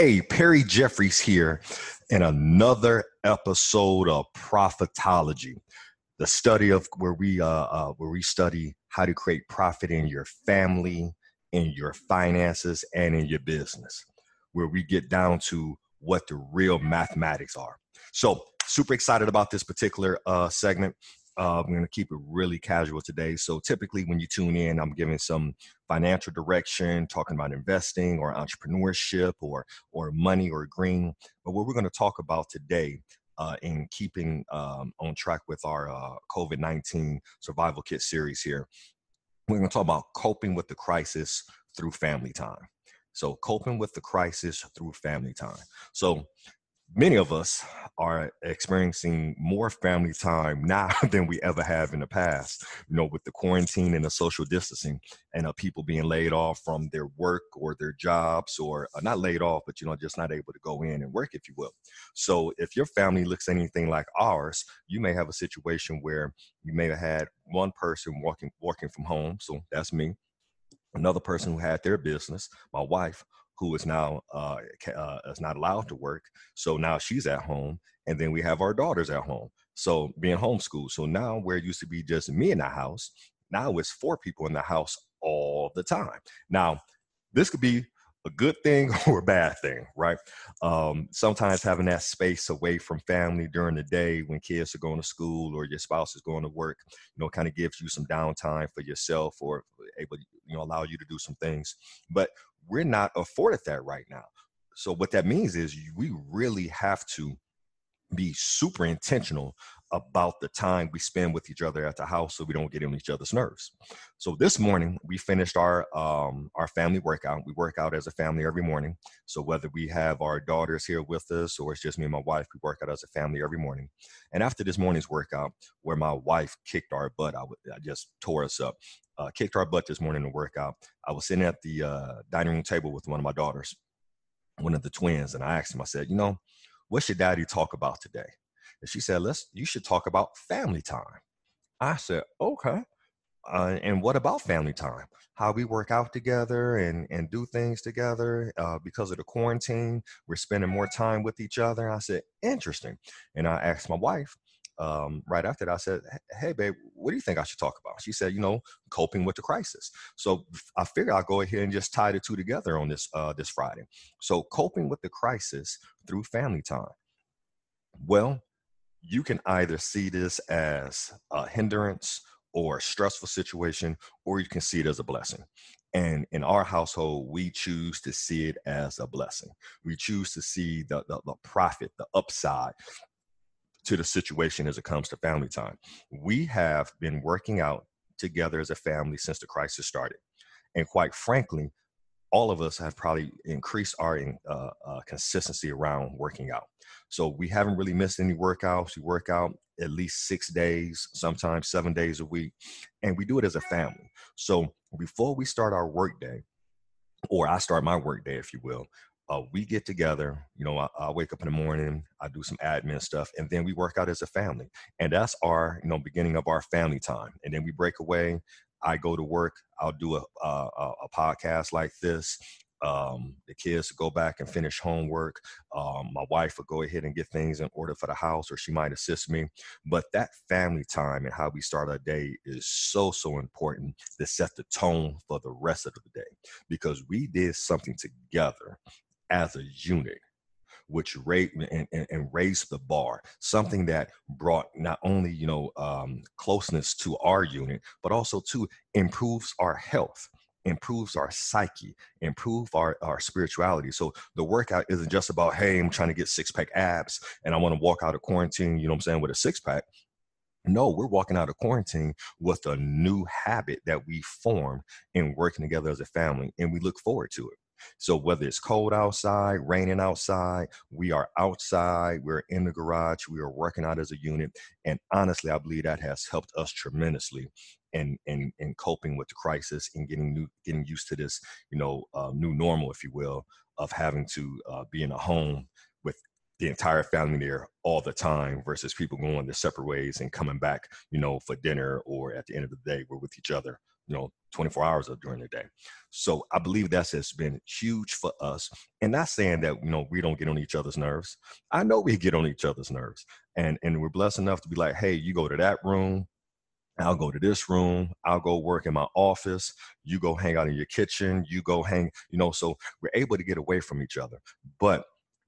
Hey, Perry Jeffries here in another episode of Profitology, the study of where we uh, uh, where we study how to create profit in your family, in your finances, and in your business, where we get down to what the real mathematics are. So, super excited about this particular uh, segment. Uh, I'm going to keep it really casual today. So typically, when you tune in, I'm giving some financial direction, talking about investing or entrepreneurship or or money or green. But what we're going to talk about today, uh, in keeping um, on track with our uh, COVID-19 survival kit series here, we're going to talk about coping with the crisis through family time. So coping with the crisis through family time. So many of us are experiencing more family time now than we ever have in the past you know with the quarantine and the social distancing and uh, people being laid off from their work or their jobs or uh, not laid off but you know just not able to go in and work if you will. So if your family looks anything like ours you may have a situation where you may have had one person working working from home so that's me another person who had their business my wife who is now uh, uh, is not allowed to work. So now she's at home, and then we have our daughters at home. So being homeschooled. So now where it used to be just me in the house, now it's four people in the house all the time. Now this could be a good thing or a bad thing, right? Um, sometimes having that space away from family during the day when kids are going to school or your spouse is going to work, you know, kind of gives you some downtime for yourself or able, you know, allow you to do some things. But we're not afforded that right now. So what that means is we really have to be super intentional about the time we spend with each other at the house so we don't get on each other's nerves. So this morning we finished our um, our family workout. We work out as a family every morning. So whether we have our daughters here with us or it's just me and my wife, we work out as a family every morning. And after this morning's workout, where my wife kicked our butt, I, w- I just tore us up, uh, kicked our butt this morning to work out. I was sitting at the uh, dining room table with one of my daughters, one of the twins, and I asked him, I said, you know, what should daddy talk about today? And she said, let's, you should talk about family time. I said, okay. Uh, and what about family time? How we work out together and, and do things together uh, because of the quarantine. We're spending more time with each other. I said, interesting. And I asked my wife, um, right after that, I said, Hey, babe, what do you think I should talk about? She said, You know, coping with the crisis. So I figured I'll go ahead and just tie the two together on this uh, this Friday. So coping with the crisis through family time. Well, you can either see this as a hindrance or a stressful situation, or you can see it as a blessing. And in our household, we choose to see it as a blessing. We choose to see the, the, the profit, the upside, to the situation as it comes to family time. We have been working out together as a family since the crisis started. And quite frankly, all of us have probably increased our uh, uh, consistency around working out. So we haven't really missed any workouts. We work out at least six days, sometimes seven days a week, and we do it as a family. So before we start our workday, or I start my workday, if you will, uh, we get together. You know, I, I, wake up in the morning, I do some admin stuff, and then we work out as a family. And that's our, you know, beginning of our family time. And then we break away. I go to work. I'll do a, a, a podcast like this. Um, the kids go back and finish homework. Um, my wife will go ahead and get things in order for the house, or she might assist me. But that family time and how we start our day is so, so important to set the tone for the rest of the day because we did something together as a unit which raised and, and, and, raised the bar something that brought not only you know um, closeness to our unit but also to improves our health improves our psyche improve our, our spirituality so the workout isn't just about hey i'm trying to get six pack abs and i want to walk out of quarantine you know what i'm saying with a six pack no, we're walking out of quarantine with a new habit that we form in working together as a family, and we look forward to it. So whether it's cold outside, raining outside, we are outside, we're in the garage, we are working out as a unit. And honestly, I believe that has helped us tremendously in in, in coping with the crisis and getting new getting used to this, you know, uh, new normal, if you will, of having to uh, be in a home with the entire family there all the time versus people going their separate ways and coming back, you know, for dinner or at the end of the day, we're with each other you know 24 hours of during the day. So I believe that's has been huge for us. And not saying that you know we don't get on each other's nerves. I know we get on each other's nerves, and and we're blessed enough to be like, hey, you go to that room, I'll go to this room. I'll go work in my office. You go hang out in your kitchen. You go hang, you know, so we're able to get away from each other. But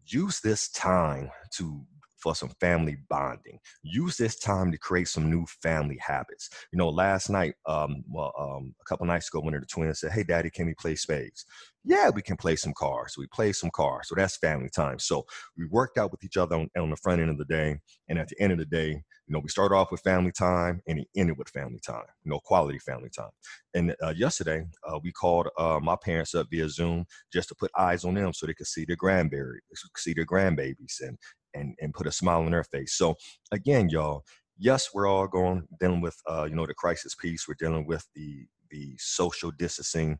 use this time to for some family bonding. Use this time to create some new family habits. You know, last night, um, well, um, a couple nights ago, one of the twins said, "Hey, Daddy, can we play spades?" Yeah, we can play some cards. We play some cards, so that's family time. So we worked out with each other on, on the front end of the day, and at the end of the day, you know, we started off with family time and it ended with family time. You know, quality family time. And uh, yesterday, uh, we called uh, my parents up via Zoom just to put eyes on them so they could see their grandbaby, see their grandbabies, and and and put a smile on their face. So again, y'all, yes, we're all going dealing with uh, you know the crisis piece. We're dealing with the the social distancing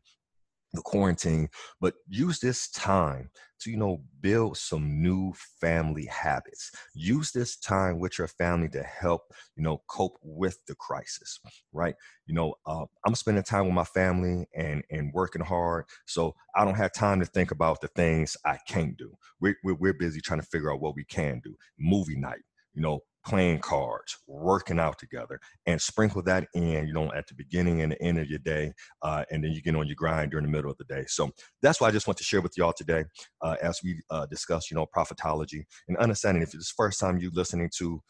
the quarantine, but use this time to, you know, build some new family habits. Use this time with your family to help, you know, cope with the crisis, right? You know, uh, I'm spending time with my family and and working hard, so I don't have time to think about the things I can't do. We're, we're, we're busy trying to figure out what we can do. Movie night, you know, playing cards, working out together, and sprinkle that in, you know, at the beginning and the end of your day, uh, and then you get on your grind during the middle of the day. So that's why I just want to share with y'all today uh, as we uh, discuss, you know, profitology and understanding if it's the first time you listening to,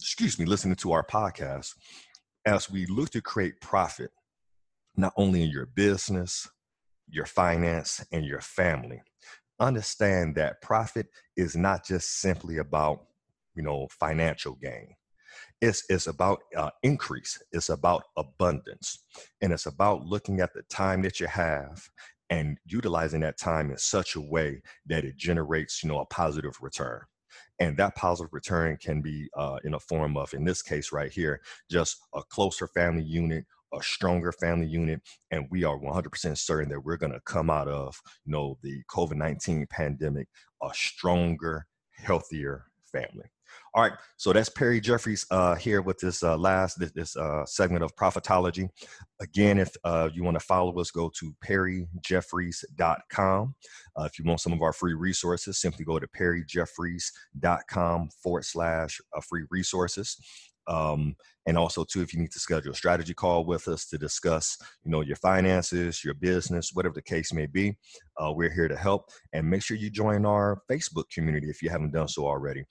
excuse me, listening to our podcast, as we look to create profit, not only in your business, your finance, and your family. Understand that profit is not just simply about you know financial gain. It's it's about uh, increase. It's about abundance. And it's about looking at the time that you have and utilizing that time in such a way that it generates you know a positive return. And that positive return can be uh, in a form of in this case right here just a closer family unit a stronger family unit and we are 100% certain that we're going to come out of you know the covid-19 pandemic a stronger healthier family all right, so that's Perry Jeffries uh, here with this uh, last this, this uh, segment of Profitology. Again, if uh, you want to follow us, go to perryjeffries.com. Uh, if you want some of our free resources, simply go to perryjeffries.com forward slash uh, free resources. Um, and also too if you need to schedule a strategy call with us to discuss you know your finances your business whatever the case may be uh, we're here to help and make sure you join our facebook community if you haven't done so already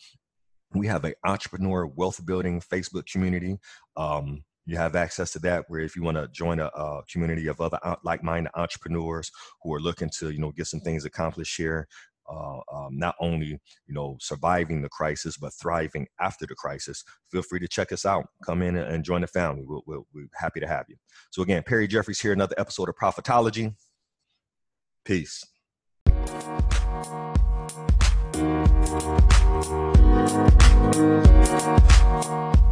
we have an entrepreneur wealth building Facebook community. Um, you have access to that where if you want to join a, a, community of other like-minded entrepreneurs who are looking to you know get some things accomplished here uh, um, not only you know surviving the crisis but thriving after the crisis feel free to check us out. Come in and join the family. We we we're happy to have you. So again perry jeffries here another episode of profitology peace Thank you.